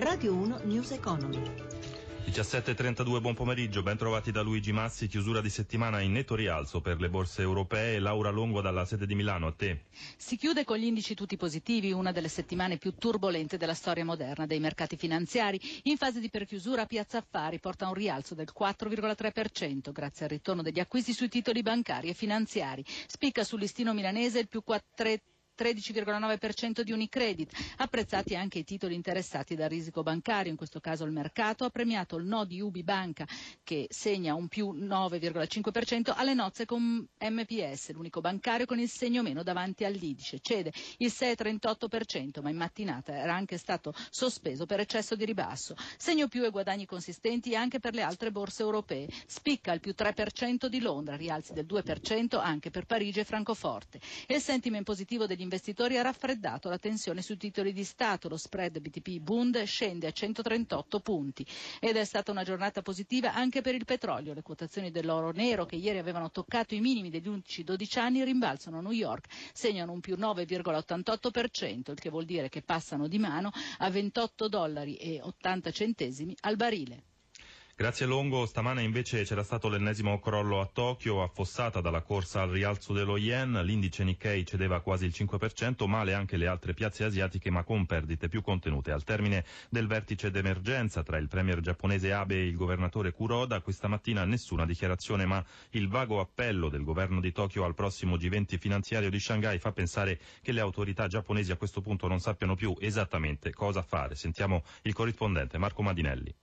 Radio 1 News Economy. 17.32, buon pomeriggio, ben trovati da Luigi Massi, chiusura di settimana in netto rialzo per le borse europee. Laura Longo dalla sede di Milano, a te. Si chiude con gli indici tutti positivi, una delle settimane più turbolente della storia moderna dei mercati finanziari. In fase di perchiusura Piazza Affari porta un rialzo del 4,3% grazie al ritorno degli acquisti sui titoli bancari e finanziari. Spicca sul listino milanese il più 4 13,9% di Unicredit. Apprezzati anche i titoli interessati dal risico bancario, in questo caso il mercato ha premiato il no di Ubi Banca che segna un più 9,5% alle nozze con MPS, l'unico bancario con il segno meno davanti all'Idice. Cede il 6,38%, ma in mattinata era anche stato sospeso per eccesso di ribasso. Segno più e guadagni consistenti anche per le altre borse europee. Spicca il più 3% di Londra, rialzi del 2% anche per Parigi e Francoforte. E il sentiment positivo degli investitori ha raffreddato la tensione sui titoli di Stato. Lo spread BTP Bund scende a 138 punti. Ed è stata una giornata positiva anche per il petrolio. Le quotazioni dell'oro nero che ieri avevano toccato i minimi degli ultimi 12 anni rimbalzano a New York, segnano un più 9,88%, il che vuol dire che passano di mano a 28 dollari e 80 centesimi al barile. Grazie Longo, stamane invece c'era stato l'ennesimo crollo a Tokyo, affossata dalla corsa al rialzo dello yen, l'indice Nikkei cedeva quasi il 5%, male anche le altre piazze asiatiche ma con perdite più contenute. Al termine del vertice d'emergenza tra il premier giapponese Abe e il governatore Kuroda, questa mattina nessuna dichiarazione ma il vago appello del governo di Tokyo al prossimo G20 finanziario di Shanghai fa pensare che le autorità giapponesi a questo punto non sappiano più esattamente cosa fare. Sentiamo il corrispondente Marco Madinelli.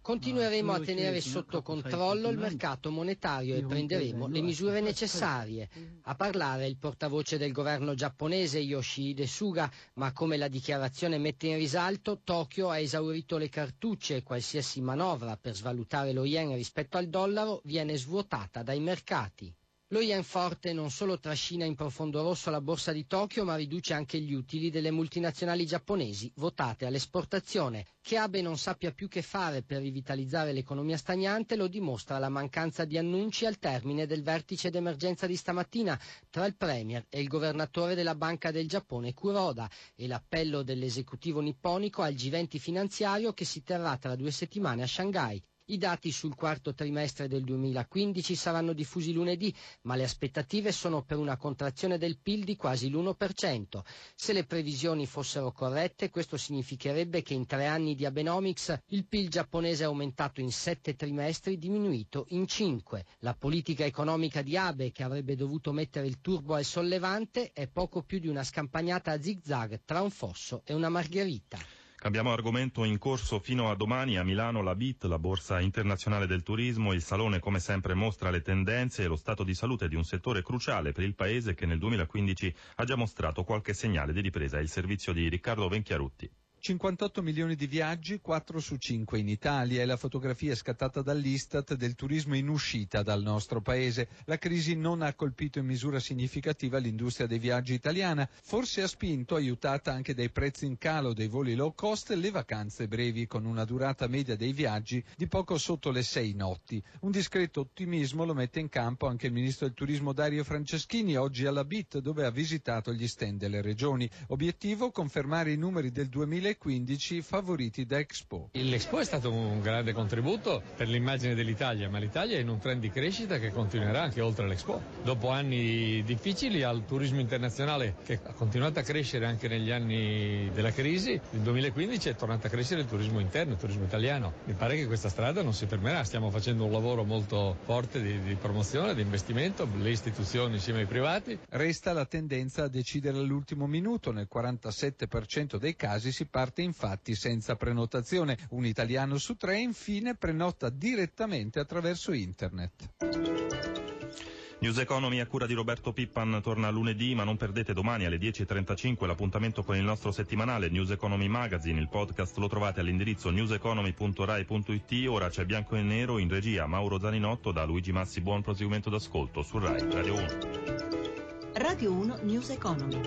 Continueremo a tenere sotto controllo il mercato monetario e prenderemo le misure necessarie. A parlare il portavoce del governo giapponese Yoshihide Suga, ma come la dichiarazione mette in risalto, Tokyo ha esaurito le cartucce e qualsiasi manovra per svalutare lo yen rispetto al dollaro viene svuotata dai mercati. Lo yen forte non solo trascina in profondo rosso la borsa di Tokyo, ma riduce anche gli utili delle multinazionali giapponesi votate all'esportazione. Che Abe non sappia più che fare per rivitalizzare l'economia stagnante lo dimostra la mancanza di annunci al termine del vertice d'emergenza di stamattina tra il Premier e il governatore della Banca del Giappone Kuroda e l'appello dell'esecutivo nipponico al G20 finanziario che si terrà tra due settimane a Shanghai. I dati sul quarto trimestre del 2015 saranno diffusi lunedì, ma le aspettative sono per una contrazione del PIL di quasi l'1%. Se le previsioni fossero corrette, questo significherebbe che in tre anni di Abenomics il PIL giapponese è aumentato in sette trimestri, diminuito in cinque. La politica economica di Abe, che avrebbe dovuto mettere il turbo al sollevante, è poco più di una scampagnata a zigzag tra un fosso e una margherita. Cambiamo argomento in corso fino a domani a Milano la BIT, la Borsa Internazionale del Turismo. Il Salone come sempre mostra le tendenze e lo stato di salute di un settore cruciale per il Paese che nel 2015 ha già mostrato qualche segnale di ripresa. Il servizio di Riccardo Venchiarutti. 58 milioni di viaggi, 4 su 5 in Italia. È la fotografia scattata dall'Istat del turismo in uscita dal nostro paese. La crisi non ha colpito in misura significativa l'industria dei viaggi italiana. Forse ha spinto, aiutata anche dai prezzi in calo dei voli low cost, le vacanze brevi con una durata media dei viaggi di poco sotto le 6 notti. Un discreto ottimismo lo mette in campo anche il ministro del turismo Dario Franceschini oggi alla BIT dove ha visitato gli stand delle regioni. Obiettivo confermare i numeri del 2015 2015 favoriti da Expo. L'Expo è stato un grande contributo per l'immagine dell'Italia, ma l'Italia è in un trend di crescita che continuerà anche oltre l'Expo. Dopo anni difficili al turismo internazionale che ha continuato a crescere anche negli anni della crisi, nel 2015 è tornato a crescere il turismo interno, il turismo italiano. Mi pare che questa strada non si fermerà, stiamo facendo un lavoro molto forte di, di promozione, di investimento, le istituzioni insieme ai privati. Resta la tendenza a decidere all'ultimo minuto, nel 47% dei casi si parla parte infatti senza prenotazione. Un italiano su tre infine prenota direttamente attraverso internet. News Economy a cura di Roberto Pippan torna lunedì, ma non perdete domani alle 10.35 l'appuntamento con il nostro settimanale News Economy Magazine. Il podcast lo trovate all'indirizzo newseconomy.rai.it. Ora c'è bianco e nero in regia Mauro Zaninotto da Luigi Massi. Buon proseguimento d'ascolto su Rai Radio 1. Radio 1 News Economy.